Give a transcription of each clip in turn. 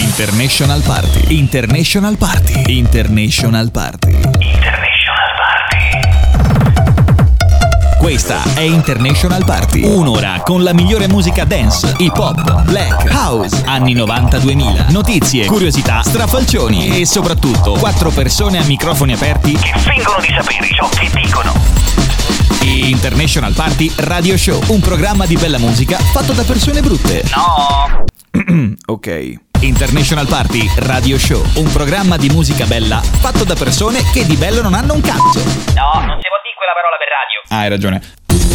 International Party. International Party. International Party. International Party. Questa è International Party. Un'ora con la migliore musica dance, hip hop, black, house, anni 90-2000. Notizie, curiosità, strafalcioni e soprattutto quattro persone a microfoni aperti che fingono di sapere ciò che dicono. International Party Radio Show, un programma di bella musica fatto da persone brutte. No! ok. International Party Radio Show, un programma di musica bella fatto da persone che di bello non hanno un cazzo. No, non si può dire quella parola per radio. Ah, hai ragione.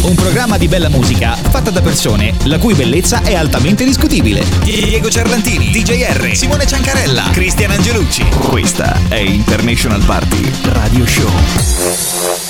Un programma di bella musica fatta da persone la cui bellezza è altamente discutibile. Diego Cerlantini, DJR, Simone Ciancarella, Cristian Angelucci. Questa è International Party Radio Show.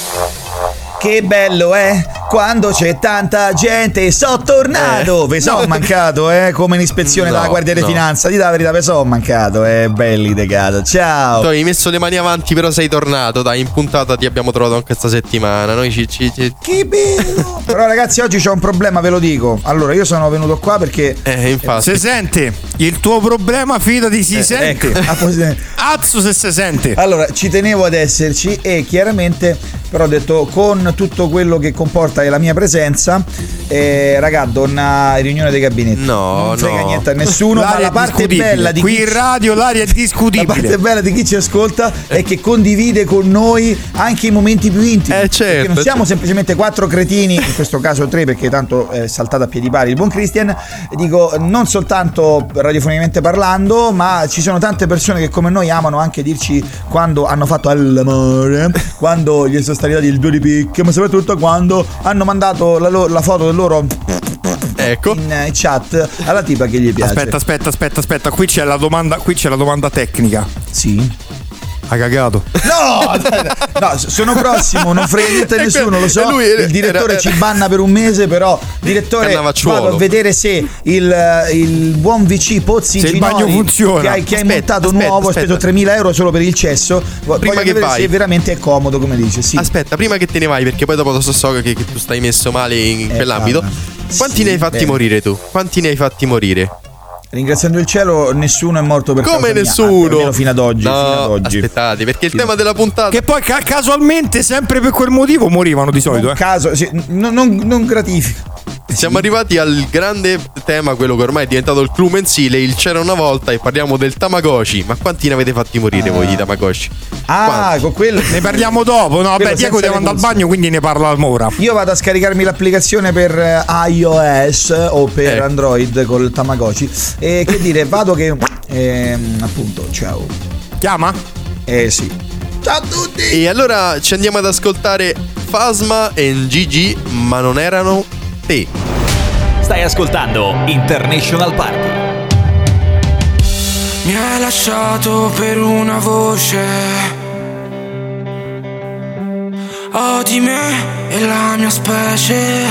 Che bello, eh? Quando c'è tanta gente, so tornato! Eh, ve so no. mancato, eh? Come in ispezione No, della Guardia di no. Finanza. Di la verità, ve so mancato, eh? Belli decato. Ciao! Tu hai messo le mani avanti, però sei tornato. Dai, in puntata ti abbiamo trovato anche questa settimana. Noi ci. ci, ci- Che bello! Però ragazzi, oggi c'è un problema, ve lo dico. Allora, io sono venuto qua perché... Eh, infatti. Se sente il tuo problema, fidati, si sente. Ecco, ah, Azzo se si sente. Allora, ci tenevo ad esserci e chiaramente, però ho detto, con tutto quello che comporta la mia presenza, eh, raga, una riunione dei gabinetti. No, non frega no. niente a nessuno, ma L'aria la è parte bella di Qui chi in radio l'aria è La discutibile. parte bella di chi ci ascolta è che condivide con noi anche i momenti più intimi. Eh, certo, Perché non siamo certo. semplicemente quattro cretini, in questo caso tre, perché tanto è saltato a piedi pari il buon Christian. Dico, non soltanto radiofonicamente parlando, ma ci sono tante persone che come noi amano anche dirci quando hanno fatto all'amore, quando gli sono stati dati il due di picche, ma soprattutto quando hanno mandato la, lo- la foto del loro Ecco. in eh, chat alla tipa che gli piace. Aspetta, aspetta, aspetta, aspetta. Qui c'è la domanda, qui c'è la domanda tecnica. Sì. Ha cagato. No, no, sono prossimo, non frega niente a nessuno, lo so. lui era- il direttore era- ci banna per un mese, però direttore vado a vedere se il, il buon VC Pozzi Se il bagno funziona. che hai, che hai Aspetta, montato aspetta, nuovo, aspetta. ho speso 3.000 euro solo per il cesso. Voglio Prima che vedere vai. se veramente è comodo, come dice. Sì. Aspetta, prima che te ne vai, perché poi dopo lo so, so che, che tu stai messo male in Eh, quell'ambito. guarda. Quanti Sì, ne hai fatti bene. morire tu? Quanti ne hai fatti morire? Ringraziando il cielo, nessuno è morto per Come causa mia, nessuno? almeno fino ad oggi. No, fino ad oggi. aspettate, perché il Fino- tema della puntata. Che poi ca- casualmente, sempre per quel motivo, morivano di solito. Eh. caso, sì, non, non- non gratifica. Siamo arrivati al grande tema, quello che ormai è diventato il clou mensile, il c'era una volta e parliamo del Tamagotchi. Ma quanti ne avete fatti morire voi di Tamagotchi? Ah, Quanti? con quello. Ne parliamo dopo. No, vabbè, Diego deve andare al bagno, quindi ne parla ora. Io vado a scaricarmi l'applicazione per eh, iOS o per Eh. Android col Tamagotchi. E che dire, vado che. ehm, appunto, ciao. Chiama? Eh sì. Ciao a tutti! E allora ci andiamo ad ascoltare Fasma e Gigi, ma non erano te. Stai ascoltando International Party. Mi hai lasciato per una voce Odi me e la mia specie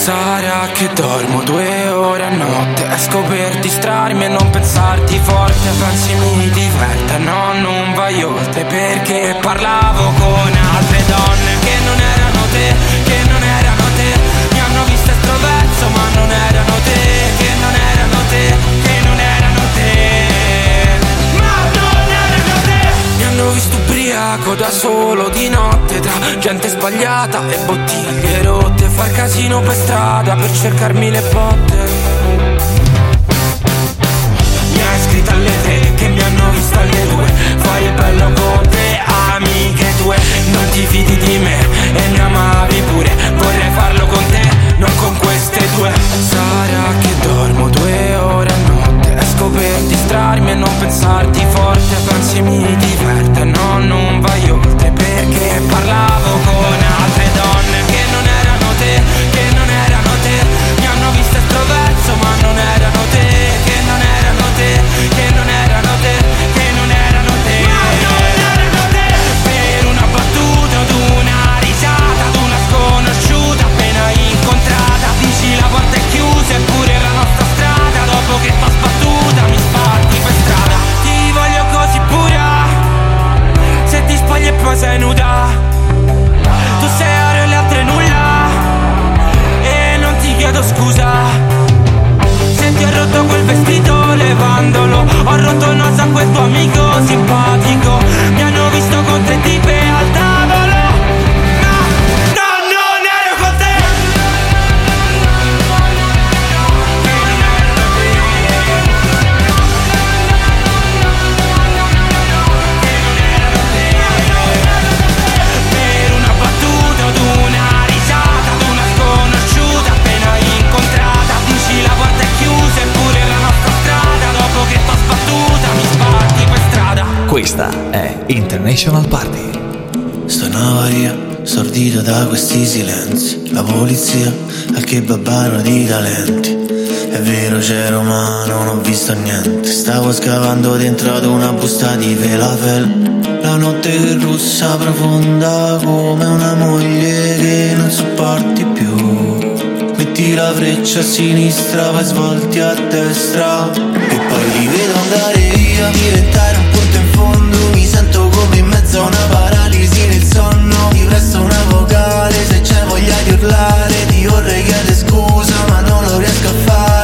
Sarà che dormo due ore a notte. Esco per distrarmi e non pensarti forte. Pensi mi diverte, no non vai oltre Perché parlavo con altre donne Che non erano te, che non erano te. Mi hanno visto estroverso ma non erano te ubriaco da solo di notte Tra gente sbagliata e bottiglie rotte Far casino per strada per cercarmi le botte. Mi hai scritto alle tre che mi hanno visto alle due. Fai il bello con te, amiche tue. Non ti fidi di me e mi amavi pure. Vorrei farlo con te, non con queste due. Sarà che dormo due ore per distrarmi e non pensarti forte Pensi mi diverte, no non vai oltre Perché parlavo con altre donne ma sei nuda. Tu sei aereo e le altre nulla. E non ti chiedo scusa. Senti ho rotto quel vestito levandolo. Ho rotto il naso a quel tuo amico simpatico. Questa è International Party. Stonava via, sordito da questi silenzi. La polizia, al che babbano di talenti. È vero c'ero ma non ho visto niente Stavo scavando dentro ad una busta di velafel La notte che russa profonda come una moglie che non sopporti più Metti la freccia a sinistra, vai svolti a destra E poi li vedo andare via, mi mezzo una paralisi nel sonno Ti presto una vocale se c'è voglia di urlare Ti vorrei chiedere scusa ma non lo riesco a fare.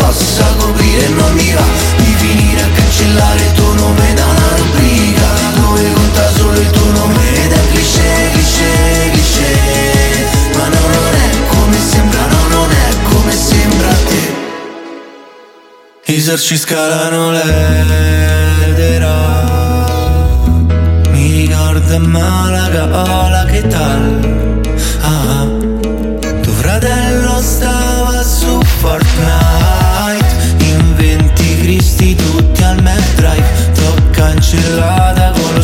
possa coprire non mi va di finire a cancellare il tuo nome da una rubrica dove conta solo il tuo nome ed è cliché, cliché, cliché. Ma no non è come sembra, no non è come sembra a te. I sorci scalano l'edera mi ricorda Malaga, hola che tal? Ah, dovrà dare tutti al Mac Drive. Tocca incelata con lo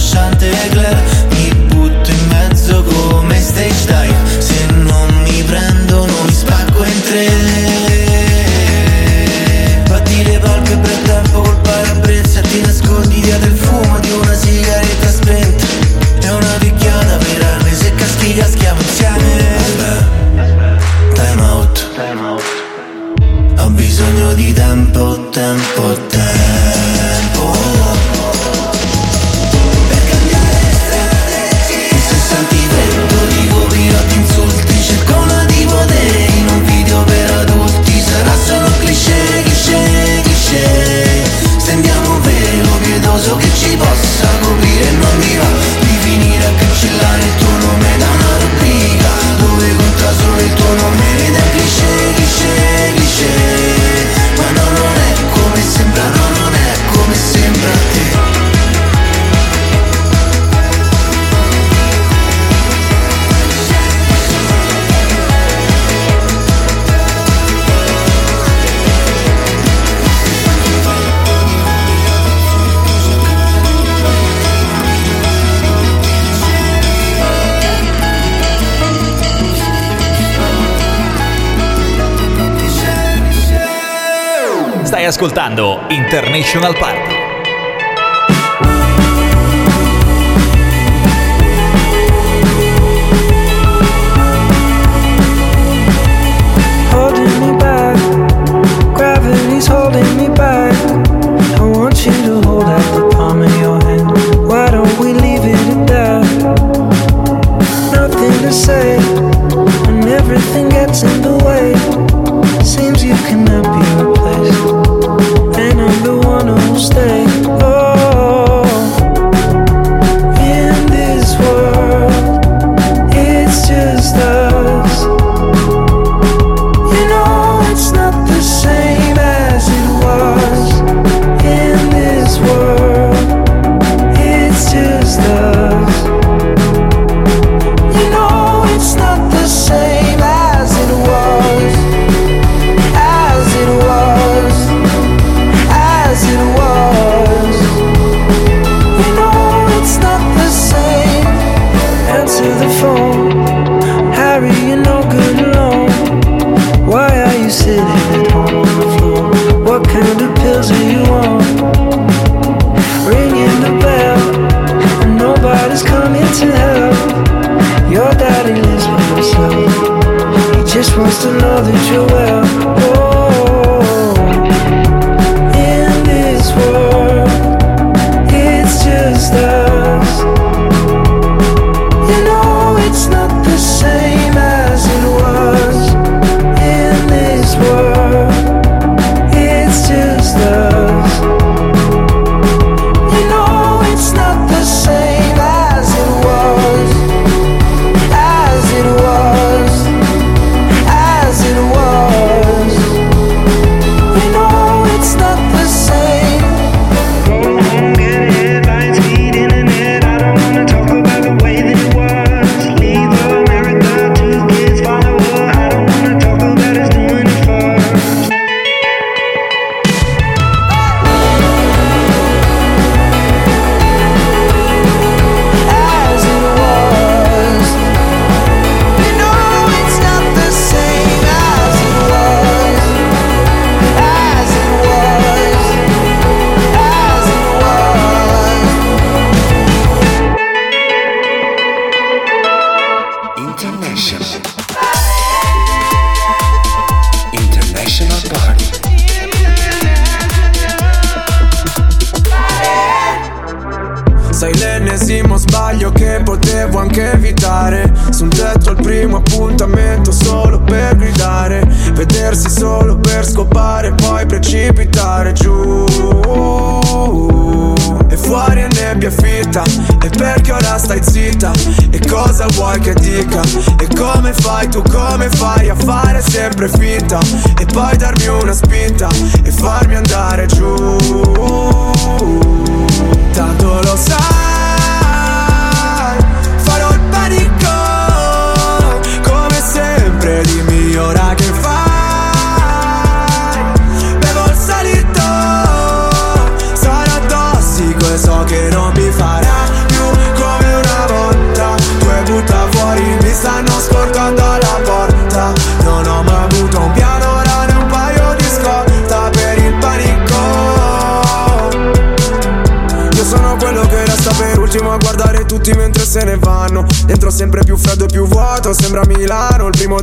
ascoltando International Park.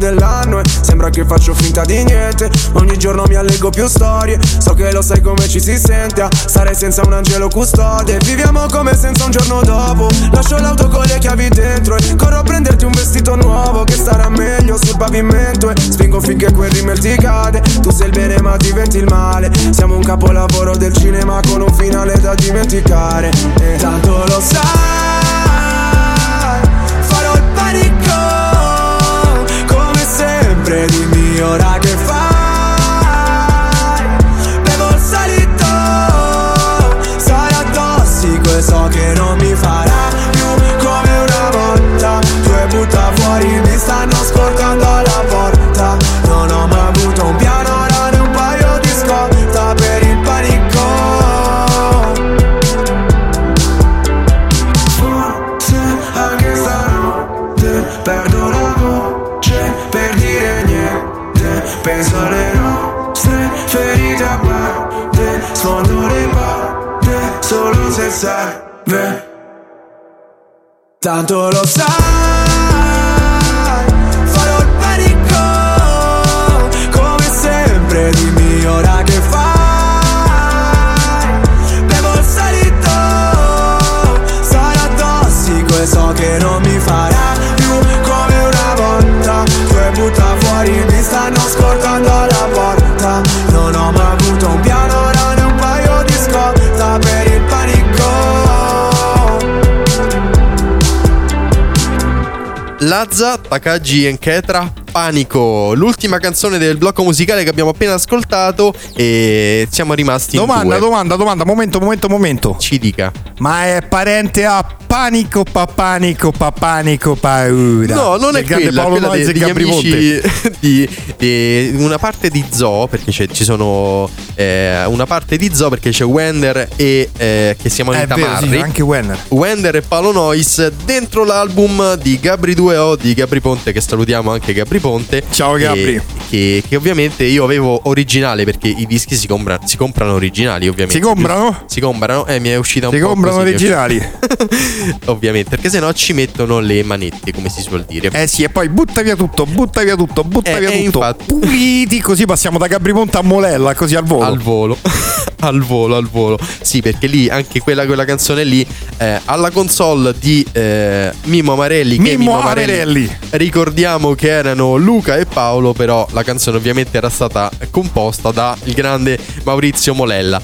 Dell'anno E sembra che faccio finta di niente. Ogni giorno mi allego più storie So che lo sai come ci si sente. A stare senza un angelo custode Viviamo come senza un giorno dopo. Lascio l'auto con le chiavi dentro E corro a prenderti un vestito nuovo Che starà meglio sul pavimento. E spingo finché quel rimel ti cade Tu sei il bene ma diventi il male. Siamo un capolavoro del cinema Con un finale da dimenticare. E tanto lo sai dimmi ora che Tanto lo sai Lazza, Takagi e Ketra, Panico, l'ultima canzone del blocco musicale che abbiamo appena ascoltato e siamo rimasti in Domanda, due. domanda, domanda, momento, momento, momento. Ci dica. Ma è parente a panico, pa panico, pa panico, paura. No, non è Del grande quella, Paolo quella degli amici di, di una parte di Zoo, perché ci sono eh, una parte di Zoo perché c'è Wender e eh, che siamo in È Tamarri. sì, anche Wenner. Wender e Paolo Nois dentro l'album di Gabri 2O di Gabri Ponte che salutiamo anche Gabri Ponte Ciao, Gabri. Che, che ovviamente io avevo originale perché i dischi si, compra- si comprano originali ovviamente Si comprano? si comprano e mi è uscita un Si po' comprano così, originali. ovviamente perché sennò ci mettono le manette come si suol dire Eh sì, e poi butta via tutto, butta via tutto, butta Eh, via eh, tutto. infatti. Puliti, così passiamo da Gabri Ponte a Molella, così al volo. Al volo, al volo, al volo. Sì, perché lì anche quella, quella canzone lì, eh, alla console di eh, Mimmo Amarelli. che Mimmo Amarelli. Ricordiamo che erano Luca e Paolo, però la canzone ovviamente era stata composta da il grande Maurizio Molella.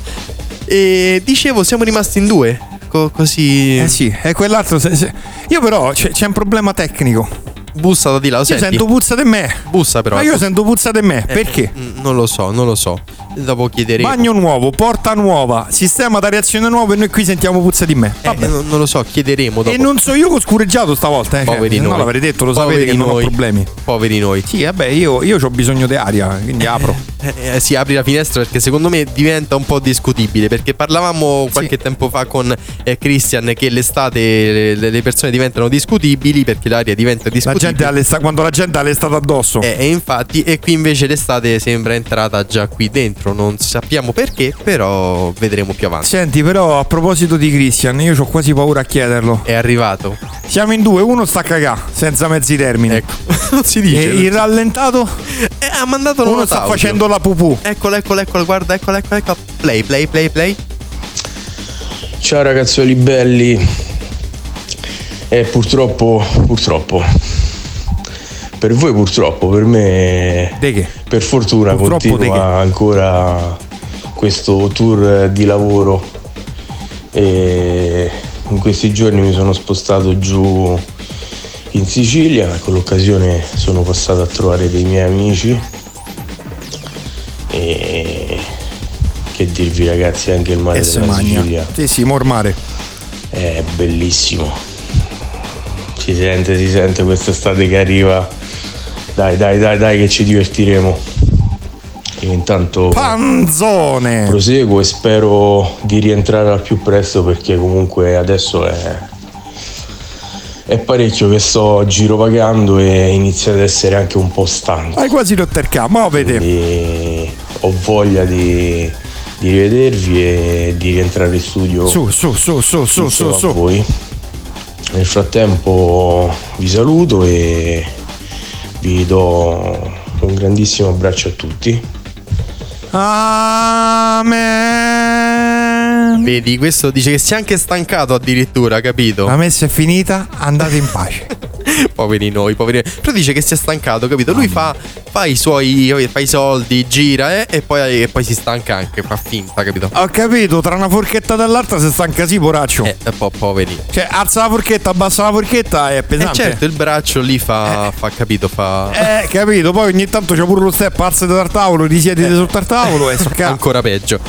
E dicevo, siamo rimasti in due. Co- così. Eh sì, e quell'altro. se- se- Io però c'è, c'è un problema tecnico. Bussa da di là, lo Io senti? sento puzza di me. Bussa però. Ma io sento puzza di me. Eh, Perché? mm, Non lo so, non lo so. Dopo chiederemo. Bagno nuovo, porta nuova, sistema da reazione nuovo e noi qui sentiamo puzza di me. Eh, Vabbè. non, non lo so, chiederemo dopo. e non so io che ho scureggiato stavolta. Eh. cioè, Poveri no noi. l'avrei detto, lo Poveri sapete che non ho noi. problemi. Poveri noi. Sì, vabbè, io, io ho bisogno di aria, quindi apro. Eh, eh, si apri la finestra perché secondo me diventa un po' discutibile perché parlavamo qualche tempo fa con eh, Christian che l'estate le, le persone diventano discutibili perché l'aria diventa La discutibile gente ha l'estate- quando la gente ha l'estate addosso. Eh, e infatti e qui invece l'estate sembra entrata già qui dentro non sappiamo perché però vedremo più avanti Senti, però a proposito di Christian, io ho quasi paura a chiederlo. è arrivato Siamo in due, uno sta a cagà, senza mezzi termini. ecco non si E dice il rallentato? Eh, ha mandato Uno una sta audio. facendo la pupù. eccolo eccolo eccolo guarda eccolo eccolo eccolo play play play play Ciao ragazzoli belli, E purtroppo, purtroppo, per voi purtroppo, per me, per fortuna Purtroppo continua ancora questo tour di lavoro e in questi giorni mi sono spostato giù in Sicilia, con l'occasione sono passato a trovare dei miei amici e che dirvi ragazzi anche il mare della magna. Sicilia Sì, sì, mormare. è bellissimo. Si sente, si sente quest'estate che arriva. Dai, dai, dai, dai, che ci divertiremo. Io intanto Panzone! proseguo e spero di rientrare al più presto perché comunque adesso è, è parecchio che sto girovagando e inizio ad essere anche un po' stanco. Hai quasi capo, ma vedi. Quindi ho voglia di, di rivedervi e di rientrare in studio. Su, su, su, su, su, su, su. voi. Nel frattempo vi saluto e vi do un grandissimo abbraccio a tutti. Amen. Vedi, questo dice che si è anche stancato addirittura, capito? La messa è finita, andate in pace. poveri noi, poveri. Però dice che si è stancato, capito? Lui fa, fa i suoi fa i soldi, gira eh, e, poi, e poi si stanca anche, fa finta, capito? Ho capito, tra una forchetta dall'altra si stanca sì, poraccio. Eh, un po' poveri. Cioè, alza la forchetta, abbassa la forchetta, è E pesante. certo, il braccio lì fa, fa capito, fa Eh, capito, poi ogni tanto c'è pure lo step, alzate dal tavolo, risiedete sotto al tavolo e scappa. ancora peggio.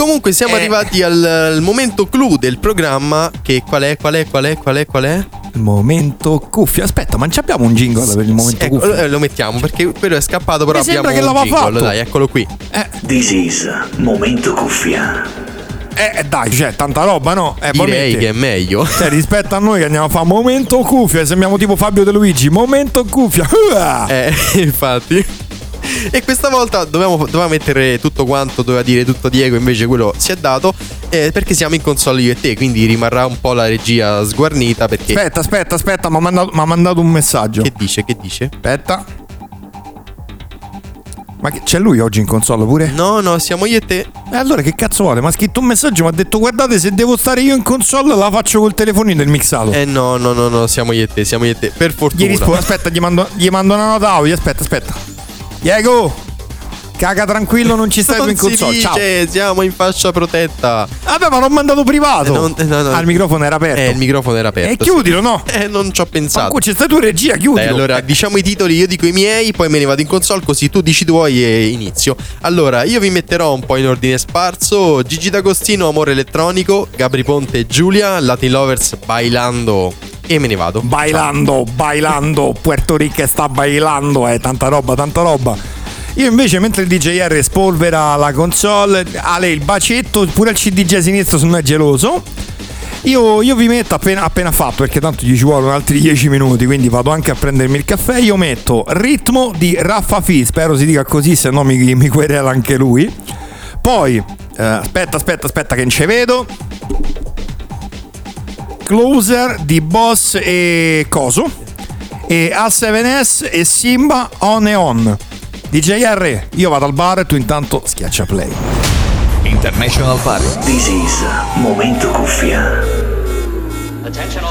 Comunque siamo Eh. arrivati al, al momento clou del programma che qual è, qual è, qual è, qual è, qual è? Il momento cuffia. Aspetta, ma non ci abbiamo un jingle per il momento Ecco, cuffia? eh, lo mettiamo perché quello è scappato, però Mi sembra abbiamo che un jingle, fatto. dai, eccolo qui. This is Momento Cuffia. Eh, dai, c'è tanta roba, no? Eh, Direi che è meglio. Cioè, rispetto a noi che andiamo a fare momento cuffia, sembriamo tipo Fabio De Luigi, momento cuffia. Uah! Eh, infatti. E questa volta dovevamo, doveva mettere tutto quanto, doveva dire tutto Diego, invece quello si è dato. eh, perché siamo in console io e te, quindi rimarrà un po' la regia sguarnita perché. Aspetta, aspetta, aspetta, mi ha mandato, mandato un messaggio. Che dice? Che dice? Aspetta. Ma che- c'è lui oggi in console pure? No, no, siamo io e te. E allora che cazzo vuole? Mi ha scritto un messaggio, mi ha detto guardate se devo stare io in console la faccio col telefonino del mixato. Eh no, no, no, no, siamo io e te, siamo io e te. Per fortuna. Gli rispondo, aspetta, gli mando, gli mando una nota audio, aspetta, aspetta. Diego, caga tranquillo, non ci stai non in si console. Ciao. siamo in fascia protetta. Vabbè, ma l'ho mandato privato. Eh, non- eh, no, no. Ah, il microfono era aperto. Eh, il microfono era aperto. E chiudilo, no? Eh, non ci ho pensato. Manco c'è stai tu regia, chiudilo. Dai, allora diciamo i titoli, io dico i miei, poi me ne vado in console così tu dici i tuoi e inizio. Allora, io vi metterò un po' in ordine sparso. Gigi D'Agostino, Amore Elettronico, Gabri Ponte e Giulia, Latin Lovers, Bailando e me ne vado. Bailando, bailando, Puerto Rico sta bailando, eh, tanta roba, tanta roba. Io invece mentre il DJR spolvera la console, Ale il bacetto, pure il CDJ a sinistra se non è geloso. Io, io vi metto appena, appena fatto perché tanto gli ci vogliono altri 10 minuti, quindi vado anche a prendermi il caffè. Io metto ritmo di Raffa Fi, spero si dica così, se no mi, mi querela anche lui. Poi, eh, aspetta, aspetta, aspetta che non ci vedo. Closer di Boss e Coso e A7S e Simba On e On. DJR, io vado al bar e tu intanto schiaccia play. International Party. This is Momento Cuffia. Attention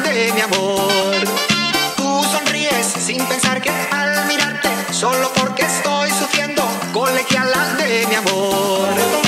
de mi amor. Tú sonríes sin pensar que al mirarte, solo porque estoy sufriendo, colegiala de mi amor.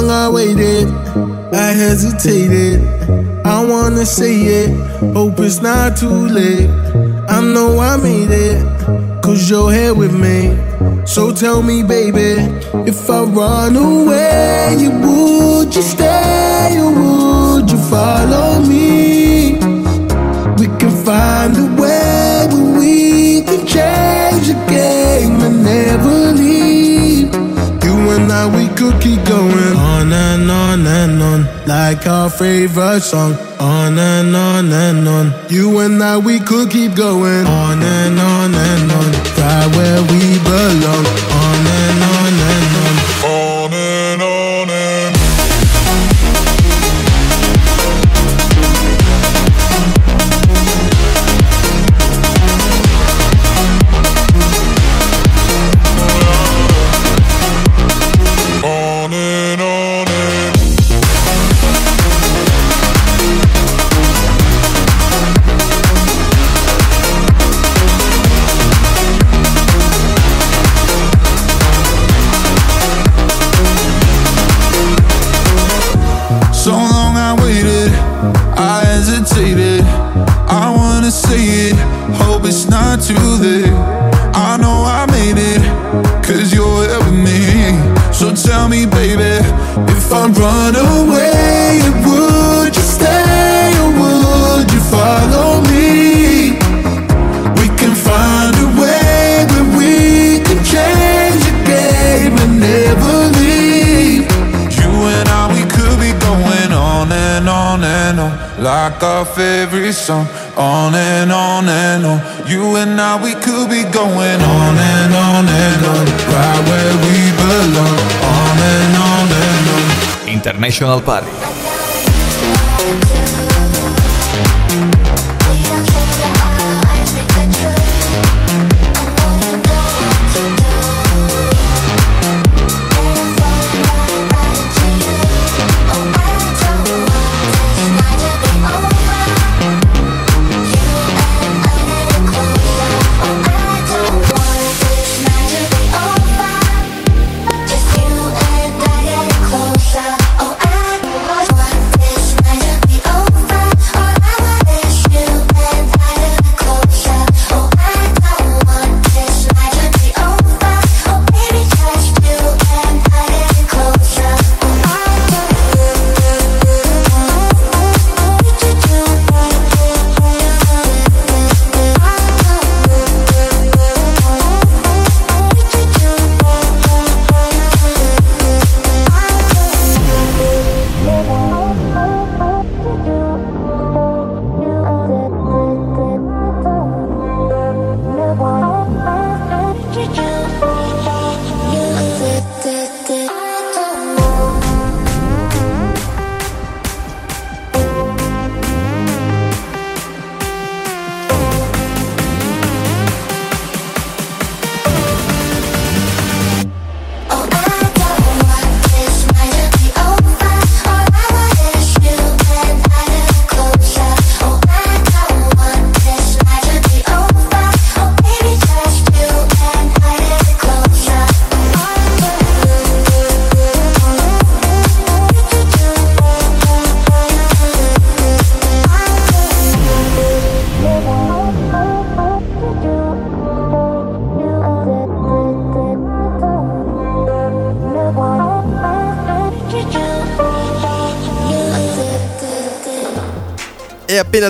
Long I waited, I hesitated. I wanna say it, hope it's not too late. I know I made it, cause you're here with me. So tell me, baby, if I run away, you would you stay or would you follow me? We can find a way could keep going on and on and on, like our favorite song. On and on and on. You and I, we could keep going on and on and on, right where we belong. On and on like our favorite song. On and on and on. You and I, we could be going on and on and on, right where we belong. On and on and on. International Party.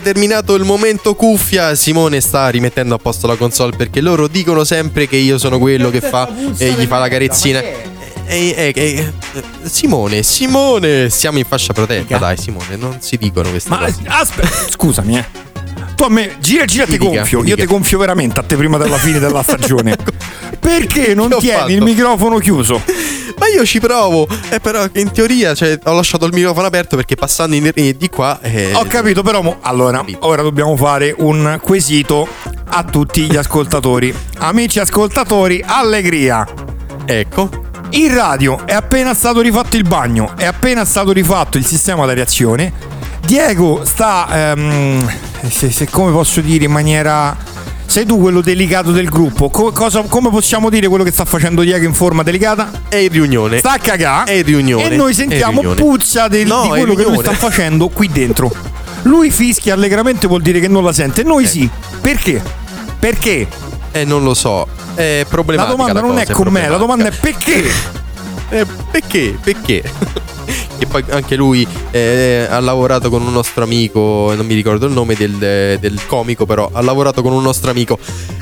Appena terminato il momento cuffia. Simone sta rimettendo a posto la console perché loro dicono sempre che io sono quello che fa e gli fa la carezzina. Eh, eh, eh, eh, Simone, Simone, siamo in fascia protetta, dai Simone, non si dicono queste Ma cose. aspetta, scusami, eh. Tu a me gira gira ti gonfio, io ti gonfio veramente a te prima della fine della stagione. Perché non tieni fatto? il microfono chiuso? Io ci provo, eh, però in teoria cioè, ho lasciato il microfono aperto perché passando in- eh, di qua... eh, Ho capito, però mo- allora, ora dobbiamo fare un quesito a tutti gli ascoltatori. Amici ascoltatori, allegria. Ecco. In radio è appena stato rifatto il bagno, è appena stato rifatto il sistema d'areazione. Diego sta, ehm, se, se- come posso dire in maniera... Sei tu quello delicato del gruppo. Co- cosa- come possiamo dire quello che sta facendo Diego in forma delicata? È in riunione. Sta a cagà. È in riunione. E noi sentiamo puzza del- No, di quello che lui sta facendo qui dentro. Lui fischia allegramente vuol dire che non la sente. Noi sì. Perché? Perché? Eh, non lo so. È La problematica. domanda non cosa, è con me, la domanda è perché? Eh, perché? Perché? che poi anche lui eh, ha lavorato con un nostro amico, non mi ricordo il nome del, del comico, però ha lavorato con un nostro amico.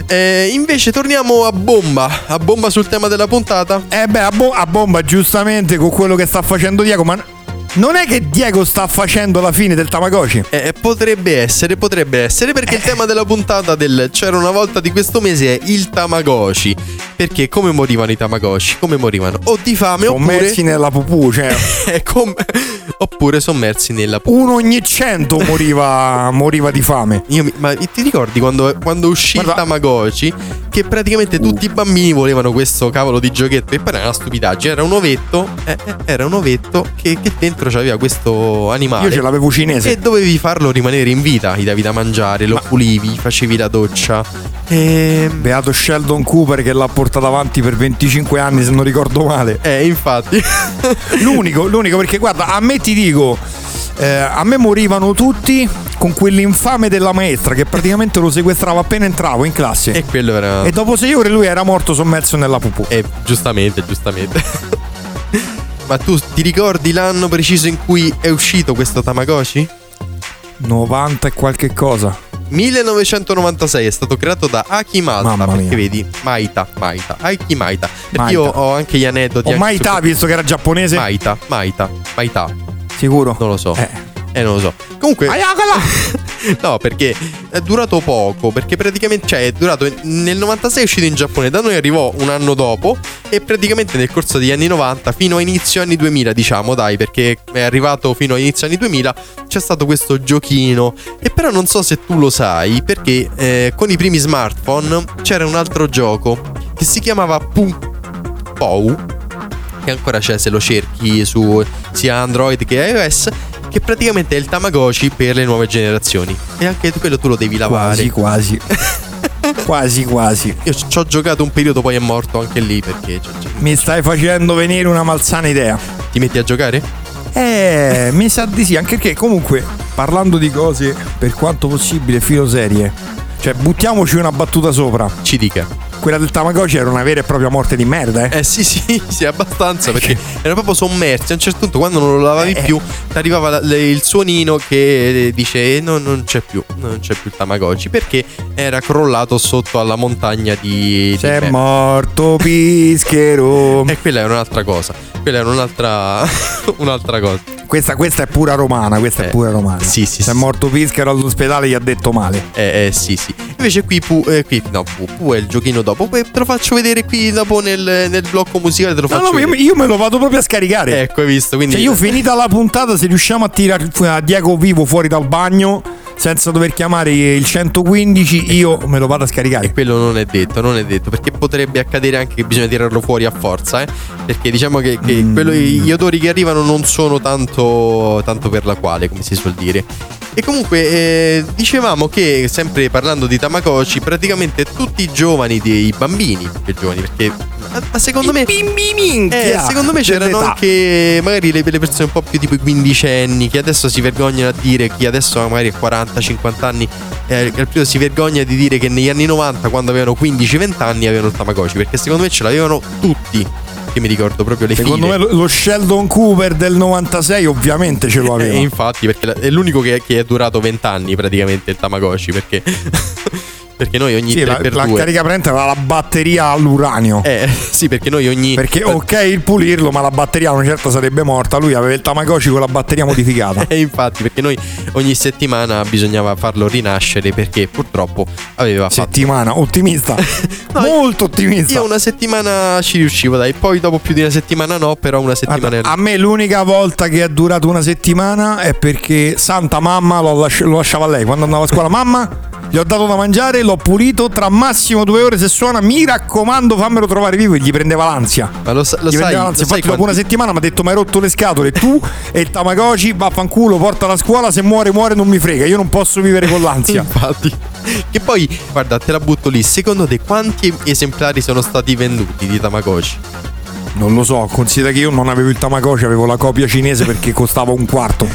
Eh, invece torniamo a bomba, a bomba sul tema della puntata. Eh beh, a, bo- a bomba giustamente con quello che sta facendo Diego, ma non è che Diego sta facendo la fine del Tamagotchi? Eh, potrebbe essere, potrebbe essere, perché il tema della puntata del C'era una volta di questo mese è il Tamagotchi. Perché come morivano i Tamagotchi? Come morivano? O di fame Sommersi oppure... nella pupù, cioè Eh, com- oppure sommersi nella pu- uno ogni cento moriva, moriva di fame. Io mi- ma ti ricordi quando, quando uscì Guarda- il Tamagotchi? Che praticamente tutti i bambini volevano questo cavolo di giochetto. E poi era una stupidaggine. Era un ovetto. eh, eh, era un ovetto che, che dentro c'aveva questo animale. Io ce l'avevo cinese. E dovevi farlo rimanere in vita. Gli davi da mangiare, lo pulivi, gli facevi la doccia. E. Beato Sheldon Cooper che l'ha portato avanti per 25 anni, se non ricordo male. Eh, infatti. L'unico, l'unico perché guarda, a me ti dico, eh, a me morivano tutti con quell'infame della maestra che praticamente lo sequestrava appena entravo in classe. e quello era. E dopo sei ore lui era morto sommerso nella pupù. Eh, giustamente, giustamente. Ma tu ti ricordi l'anno preciso in cui è uscito questo Tamagotchi? 90 e qualche cosa. 1996 è stato creato da Aki Maita Mamma perché mia. vedi Maita Maita Aki Maita perché Maita. io ho anche gli aneddoti Ho anche mai su- visto che era giapponese? Maita Maita Maita Sicuro? non lo so Eh. Eh non lo so comunque Ayakala! no perché è durato poco perché praticamente cioè è durato nel 96 è uscito in Giappone da noi arrivò un anno dopo e praticamente nel corso degli anni 90 fino a inizio anni 2000 diciamo dai perché è arrivato fino a inizio anni 2000 c'è stato questo giochino e però non so se tu lo sai perché eh, con i primi smartphone c'era un altro gioco che si chiamava Pu Pou che ancora c'è se lo cerchi su sia Android che iOS che praticamente è il Tamagotchi per le nuove generazioni e anche quello tu lo devi lavare Quasi, quasi. quasi, quasi. io ci ho giocato un periodo poi è morto anche lì perché Mi stai facendo venire una malsana idea. ti metti a giocare? Eh, mi sa di sì, anche perché comunque parlando di cose per quanto possibile filo serie, cioè buttiamoci una battuta sopra. ci dica Quella del Tamagotchi era una vera e propria morte di merda, eh. eh sì sì sì abbastanza perché era proprio sommersi a un certo punto quando non lo lavavi Eh. più ti arrivava il suonino che dice eh, no, non c'è più non c'è più il Tamagotchi perché era crollato sotto alla montagna di, di C'è me. morto Pischero. e quella era un'altra cosa quella era un'altra un'altra cosa Questa, questa è pura romana, questa Eh, è pura romana. sì, sì, Se è sì. morto Pischero all'ospedale gli ha detto male. Eh, eh, sì, sì. Invece qui Pu, eh, qui, no, Pu, Pu è il giochino dopo. Te lo faccio vedere qui dopo nel, nel blocco musicale. Te lo No, faccio no, io, io me lo vado proprio a scaricare. Ecco, hai visto? Quindi Cioè, io finita la puntata, se riusciamo a tirare a Diego vivo fuori dal bagno senza dover chiamare il 115, io me lo vado a scaricare. quello non è detto, non è detto. Perché potrebbe accadere anche che bisogna tirarlo fuori a forza, eh. Perché diciamo che, che Mm. quello- gli odori che arrivano non sono tanto, tanto per la quale, come si suol dire. E comunque eh, dicevamo che, sempre parlando di Tamagotchi, praticamente tutti i giovani, dei bambini, più giovani, perché ma, secondo me... Bimbi Eh, secondo me c'erano Dell'età. anche magari le, le persone un po' più tipo i quindicenni che adesso si vergognano a dire, chi adesso magari ha 40-50 anni, eh, al primo si vergogna di dire che negli anni 90 quando avevano 15-20 anni avevano il Tamagotchi, perché secondo me ce l'avevano tutti. che mi ricordo proprio le Secondo file. me lo Sheldon Cooper del 96 ovviamente ce lo aveva. Eh, infatti, perché è l'unico che, che è durato 20 anni praticamente il Tamagotchi. Perché, perché noi ogni Sì, 3 la, la 2 carica aveva la batteria all'uranio. Eh, sì, perché noi ogni. Perché ok il pulirlo, ma la batteria a una certa sarebbe morta. Lui aveva il Tamagotchi con la batteria modificata. E infatti, perché noi ogni settimana bisognava farlo rinascere perché purtroppo aveva fatto. Settimana, ottimista. Molto ottimista. Io una settimana ci riuscivo, dai. Poi dopo più di una settimana no, però una settimana Guarda, a me l'unica volta che è durato una settimana è perché Santa Mamma lo, lasci- lo lasciava a lei. Quando andavo a scuola, mamma, gli ho dato da mangiare, l'ho pulito. Tra massimo due ore se suona, mi raccomando, fammelo trovare vivo. E gli prendeva l'ansia. Ma lo, lo gli sai, l'ansia. lo sai Infatti, dopo una quanti- settimana mi ha detto: Mi hai rotto le scatole. Tu e il Tamagotchi, vaffanculo, porta a scuola. Se muore, muore, non mi frega. Io non posso vivere con l'ansia. Infatti. Che poi, guarda, te la butto lì. Secondo te quanti esemplari sono stati venduti di Tamagotchi? Non lo so, considera che io non avevo il Tamagotchi, avevo la copia cinese perché costava un quarto.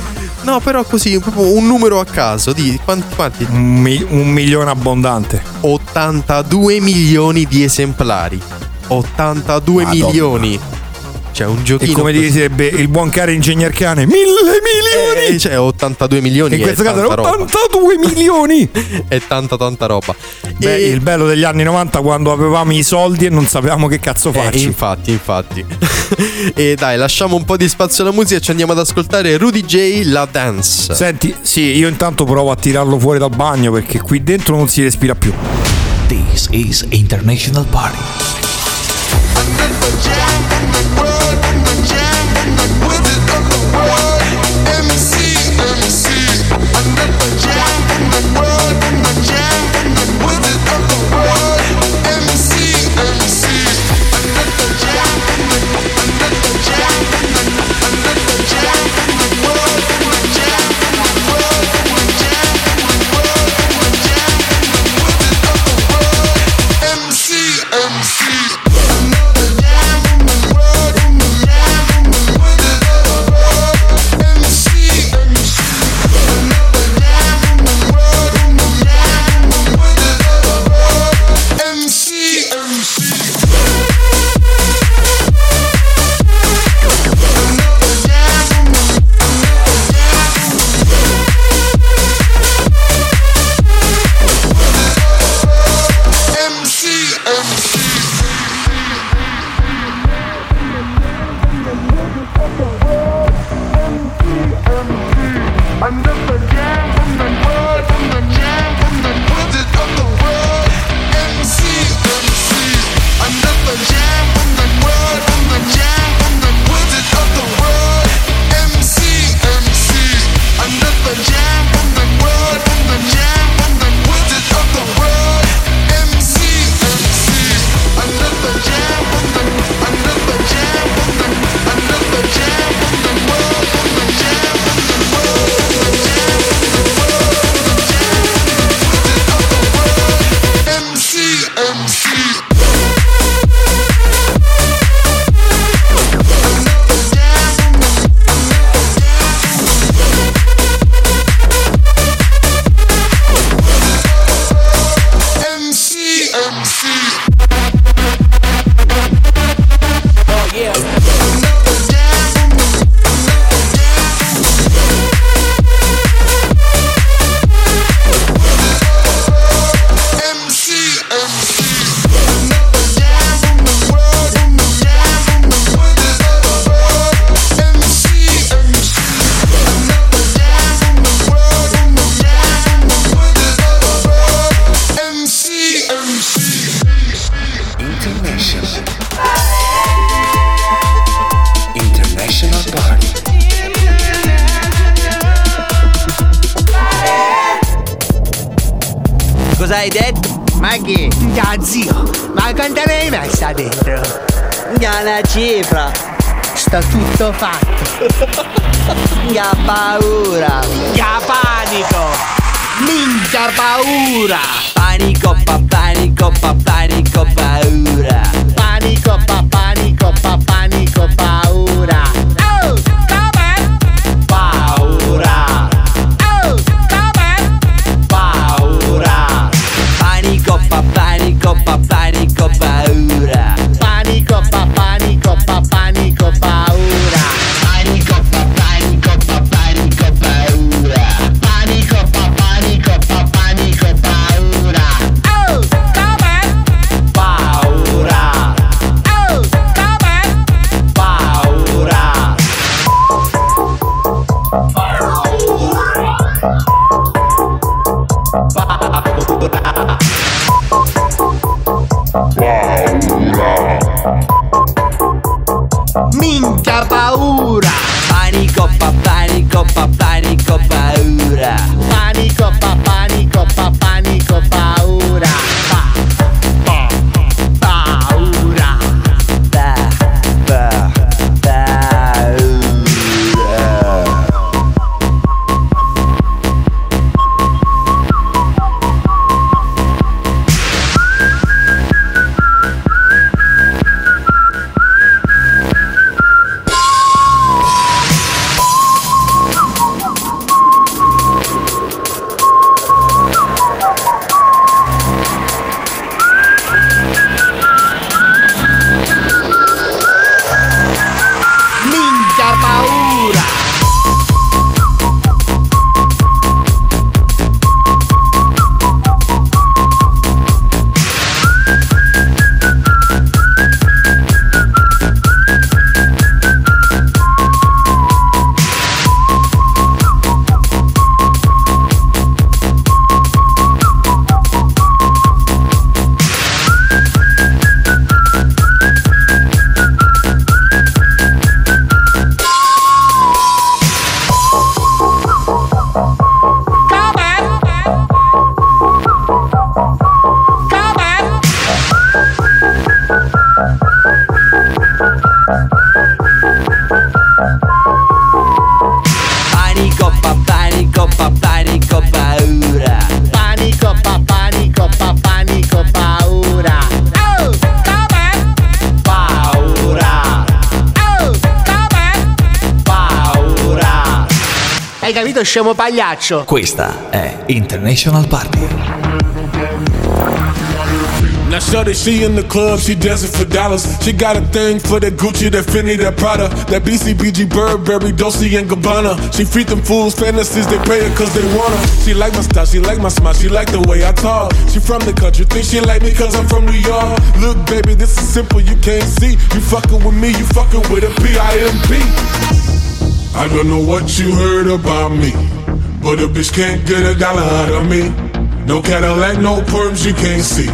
No, però così, proprio un numero a caso. Di quanti? quanti? Un, mi- un milione abbondante. 82 milioni di esemplari. 82 Madonna. milioni. Cioè, un E giochino. come così. direbbe il buon caro ingegner cane, mille milioni! Eh, cioè, 82 milioni. in questo caso roba. 82 milioni! È tanta, tanta roba. Beh, E- il bello degli anni 90 quando avevamo i soldi e non sapevamo che cazzo Eh, farci. infatti, infatti. e dai, lasciamo un po' di spazio alla musica e ci andiamo ad ascoltare Rudy J. La Dance. Senti, sì, io intanto provo a tirarlo fuori dal bagno perché qui dentro non si respira più. This is International Party. Capito scemo pagliaccio? Questa è International Party. Now shorty, she in the club, she dancing for dollars. She got a thing for that Gucci, that Fendi, that Prada, that BCBG, Burberry, Dolce and Gabbana. She feed them fools fantasies, they pay her cause they want her. She like my style, she like my smile, she like the way I talk. She from the country, think she like me cause I'm from New York. Look, baby, this is simple, you can't see. You fucking with me, you fucking with a P-I-M-P. I don't know what you heard about me, but a bitch can't get a dollar out of me. No Cadillac, no perms, you can't see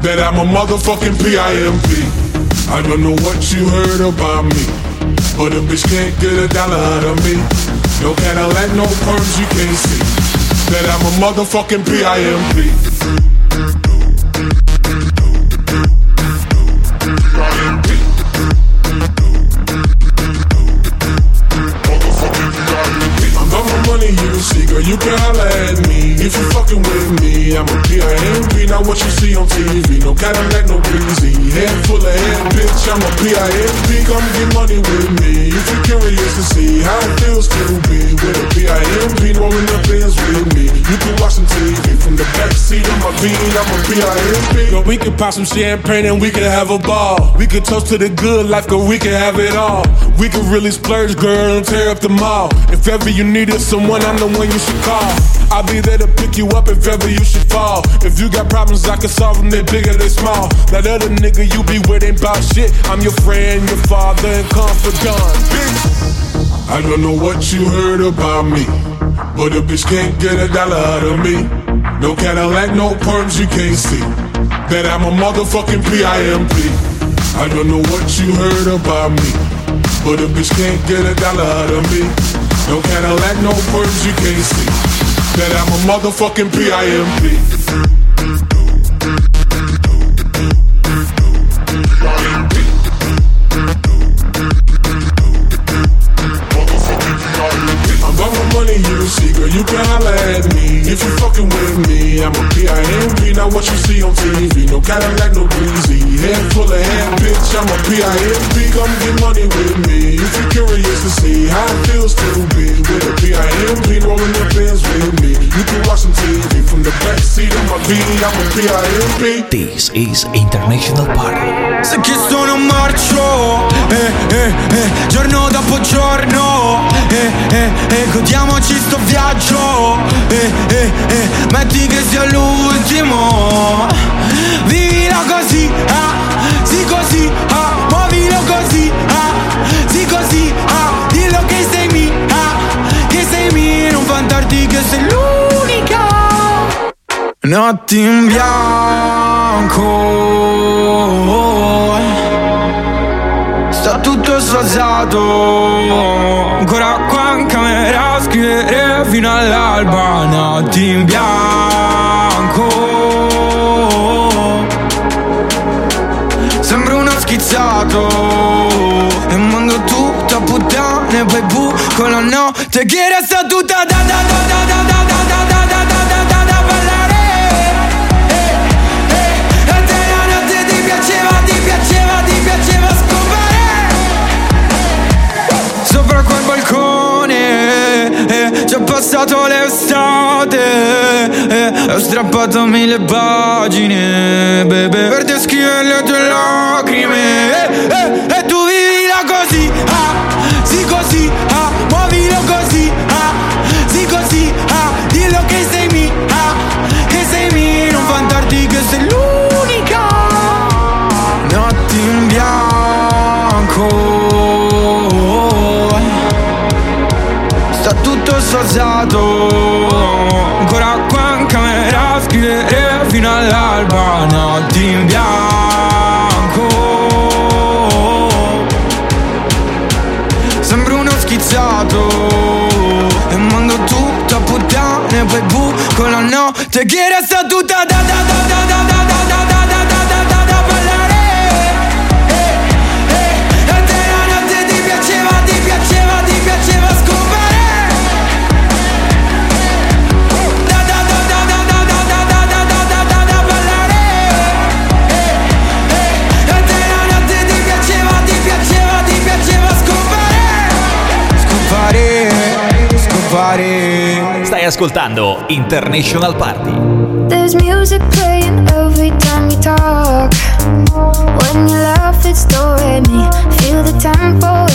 that I'm a motherfucking PIMP. I don't know what you heard about me, but a bitch can't get a dollar out of me. No Cadillac, no perms, you can't see that I'm a motherfucking PIMP. Girl, you can holla at me If you fucking with me, I'm a P.I.M.P. Not what you see on TV, no Cadillac, no breezy Head full of head, bitch, I'm a P.I.M.P. Come get money with me If you're curious to see how it feels to be With a P.I.M.P. rolling up ends with me You can watch some TV from the backseat of my bean I'm a P.I.M.P. Girl, we can pop some champagne and we can have a ball We can toast to the good life, girl, we can have it all We can really splurge, girl, and tear up the mall If ever you needed someone, I'm the one you should call. I'll be there to pick you up if ever you should fall. If you got problems, I can solve them, they big or they small. That other nigga you be with ain't bout shit. I'm your friend, your father, and confidant, bitch I don't know what you heard about me But a bitch can't get a dollar out of me. No Cadillac, no perms, you can't see That I'm a motherfucking P.I.M.P. I don't know what you heard about me But a bitch can't get a dollar out of me No Cadillac, no perms, you can't see That I'm a motherfucking P.I.M.P. you can at me If you fucking with me, I'm a P.I.M.P. Not what you see on TV, no Cadillac, no breezy Head full of head, bitch, I'm a P.I.M.P. Come get money with me If you're curious to see how it feels to be With a P.I.M.P. rolling up ends with me You can watch some TV from the backseat of my beanie I'm a P.I.M.P. This is International Party. Se che sono un marcio eh, eh, eh, Giorno dopo giorno eh, eh, eh, Godiamoci sto viaggio eh, eh, eh, Metti che sia l'ultimo. Vivilo così ah, Sì così ah, Muovilo così ah, Sì così ah, Dillo che sei mia Che sei mia Non vantarti che sei l'unica. Notti in bianco Sta tutto sfasato. Ancora qua in camera a scrivere fino all'alba Notti in bianco. Sembra uno schizzato. E mondo tutta puttana e Poi buco la notte che era resta passato l'estate e eh, Ho strappato mille pagine, bebe Per descrivere le tue lacrime eh, eh. associato Ancora qua in camera a scrivere fino all'alba Notti in bianco. Sembro uno schizzato. E mando tutto a puttane Poi buco la notte che resta ascoltando International Party. There's music playing every time we talk. When you laugh, it's throwing me. Feel the tempo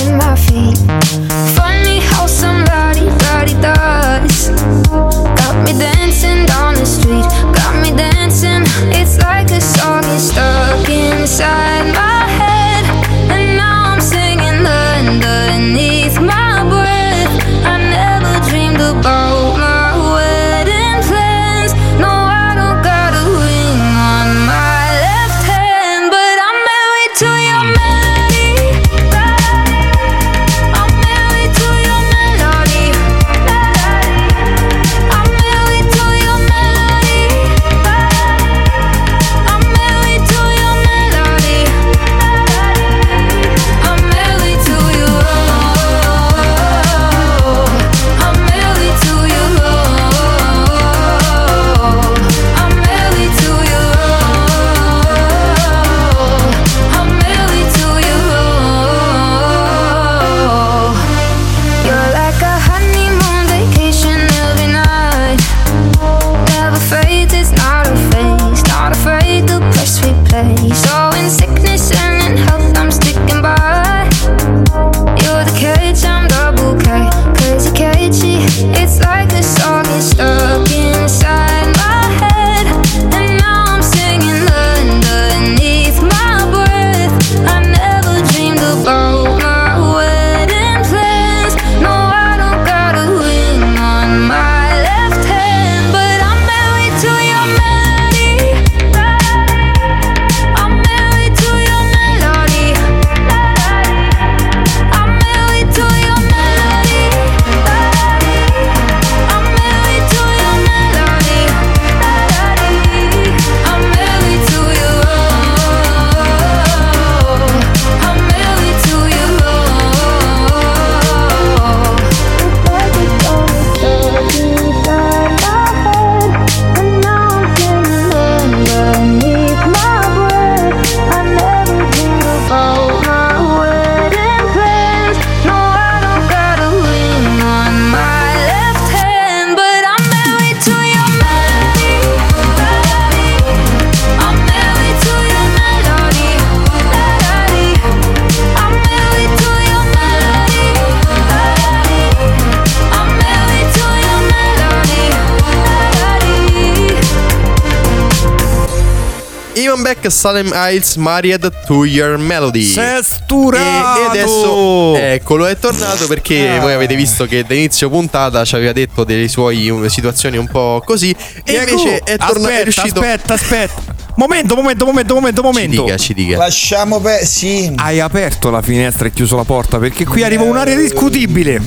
Salem Isles Married to Your Melody. Sei! E, e adesso eccolo, è tornato perché ah. voi avete visto che da inizio puntata ci aveva detto delle sue situazioni un po' così. E, e invece è tornato. Aspetta, è riuscito... aspetta, aspetta. Momento, momento, momento, momento, momento. Ci dica, ci dica. Lasciamo pe- sì. Hai aperto la finestra e chiuso la porta perché qui arriva un'area discutibile.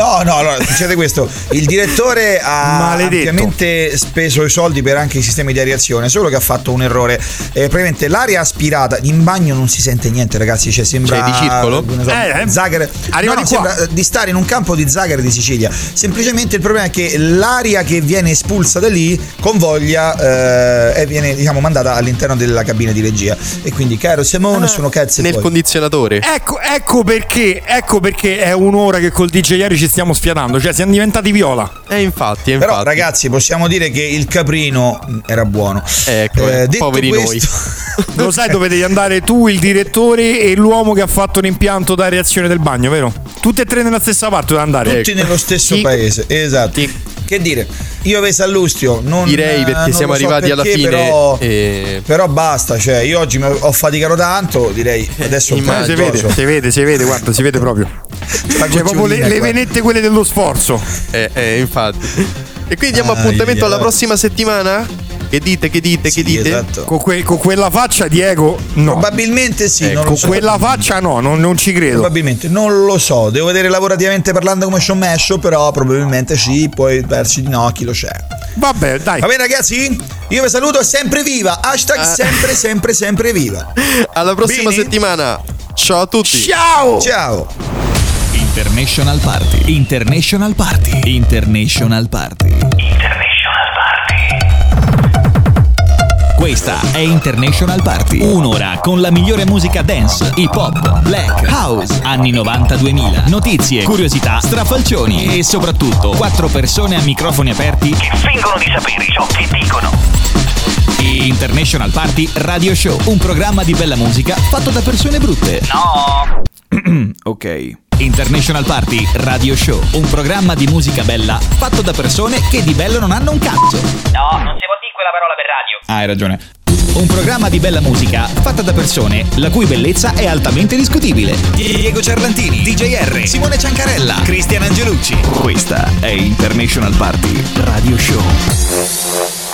No, no, allora succede questo. Il direttore ha Maledetto. ampiamente speso i soldi per anche i sistemi di areazione, solo che ha fatto un errore. Eh, praticamente l'aria aspirata in bagno non si sente niente, ragazzi. Cioè, sembra Cioè, di circolo? so, Eh, eh. Zagare. Arriva No, di no, sembra di stare in un campo di Zagare di Sicilia. Semplicemente il problema è che l'aria che viene espulsa da lì convoglia eh, e viene diciamo mandata all'interno della cabina di regia. E quindi, caro Simone, sono cazzi Nel tuoi. condizionatore. Ecco, ecco perché, ecco perché è un'ora che col DJ ieri ci stiamo sfiatando, cioè siamo diventati viola. Eh, infatti, eh, Però infatti. ragazzi possiamo dire che il caprino era buono. Ecco, Eh, poveri questo- Lo sai dove devi andare tu, il direttore e l'uomo che ha fatto l'impianto d'areazione del bagno, vero? Tutte e tre nella stessa parte dove andare. Tutti nello stesso Sì. paese, esatto. Che dire, io ve Sallustio, non Direi eh, perché non siamo so arrivati alla perché, fine. Però, e- però basta, cioè io oggi mi ho faticato tanto, direi adesso un po' Eh, si vede, si vede, si vede, guarda, si vede proprio. Cioè, proprio le, le venette quelle dello sforzo. Eh, eh, infatti. E quindi diamo Ai, appuntamento alla prossima settimana? Che dite, che dite, che Sì, dite? esatto. Con, que- con quella faccia, Diego, no. Probabilmente sì, non lo Con so. quella faccia, no, non, non ci credo. Probabilmente, non lo so, devo vedere lavorativamente parlando come scommesso, però probabilmente sì, poi versi di no, chi lo c'è. Vabbè, dai. Va bene ragazzi? Io vi saluto, sempre viva, hashtag sempre, sempre, sempre viva. Alla prossima Bene? settimana. Ciao a tutti. Ciao! Ciao! International Party. International Party. International Party. Questa è International Party. Un'ora con la migliore musica dance, hip hop, black, house, anni 90-2000. Notizie, curiosità, strafalcioni e soprattutto quattro persone a microfoni aperti Che fingono di sapere ciò che dicono. International Party Radio Show, un programma di bella musica fatto da persone brutte. No. ok. International Party Radio Show, un programma di musica bella fatto da persone che di bello non hanno un cazzo. No, non si può dire quella parola per radio. Ah, hai ragione. Un programma di bella musica fatta da persone la cui bellezza è altamente discutibile. Diego Cerlantini, DJ R, Simone Ciancarella, Cristian Angelucci. Questa è International Party Radio Show.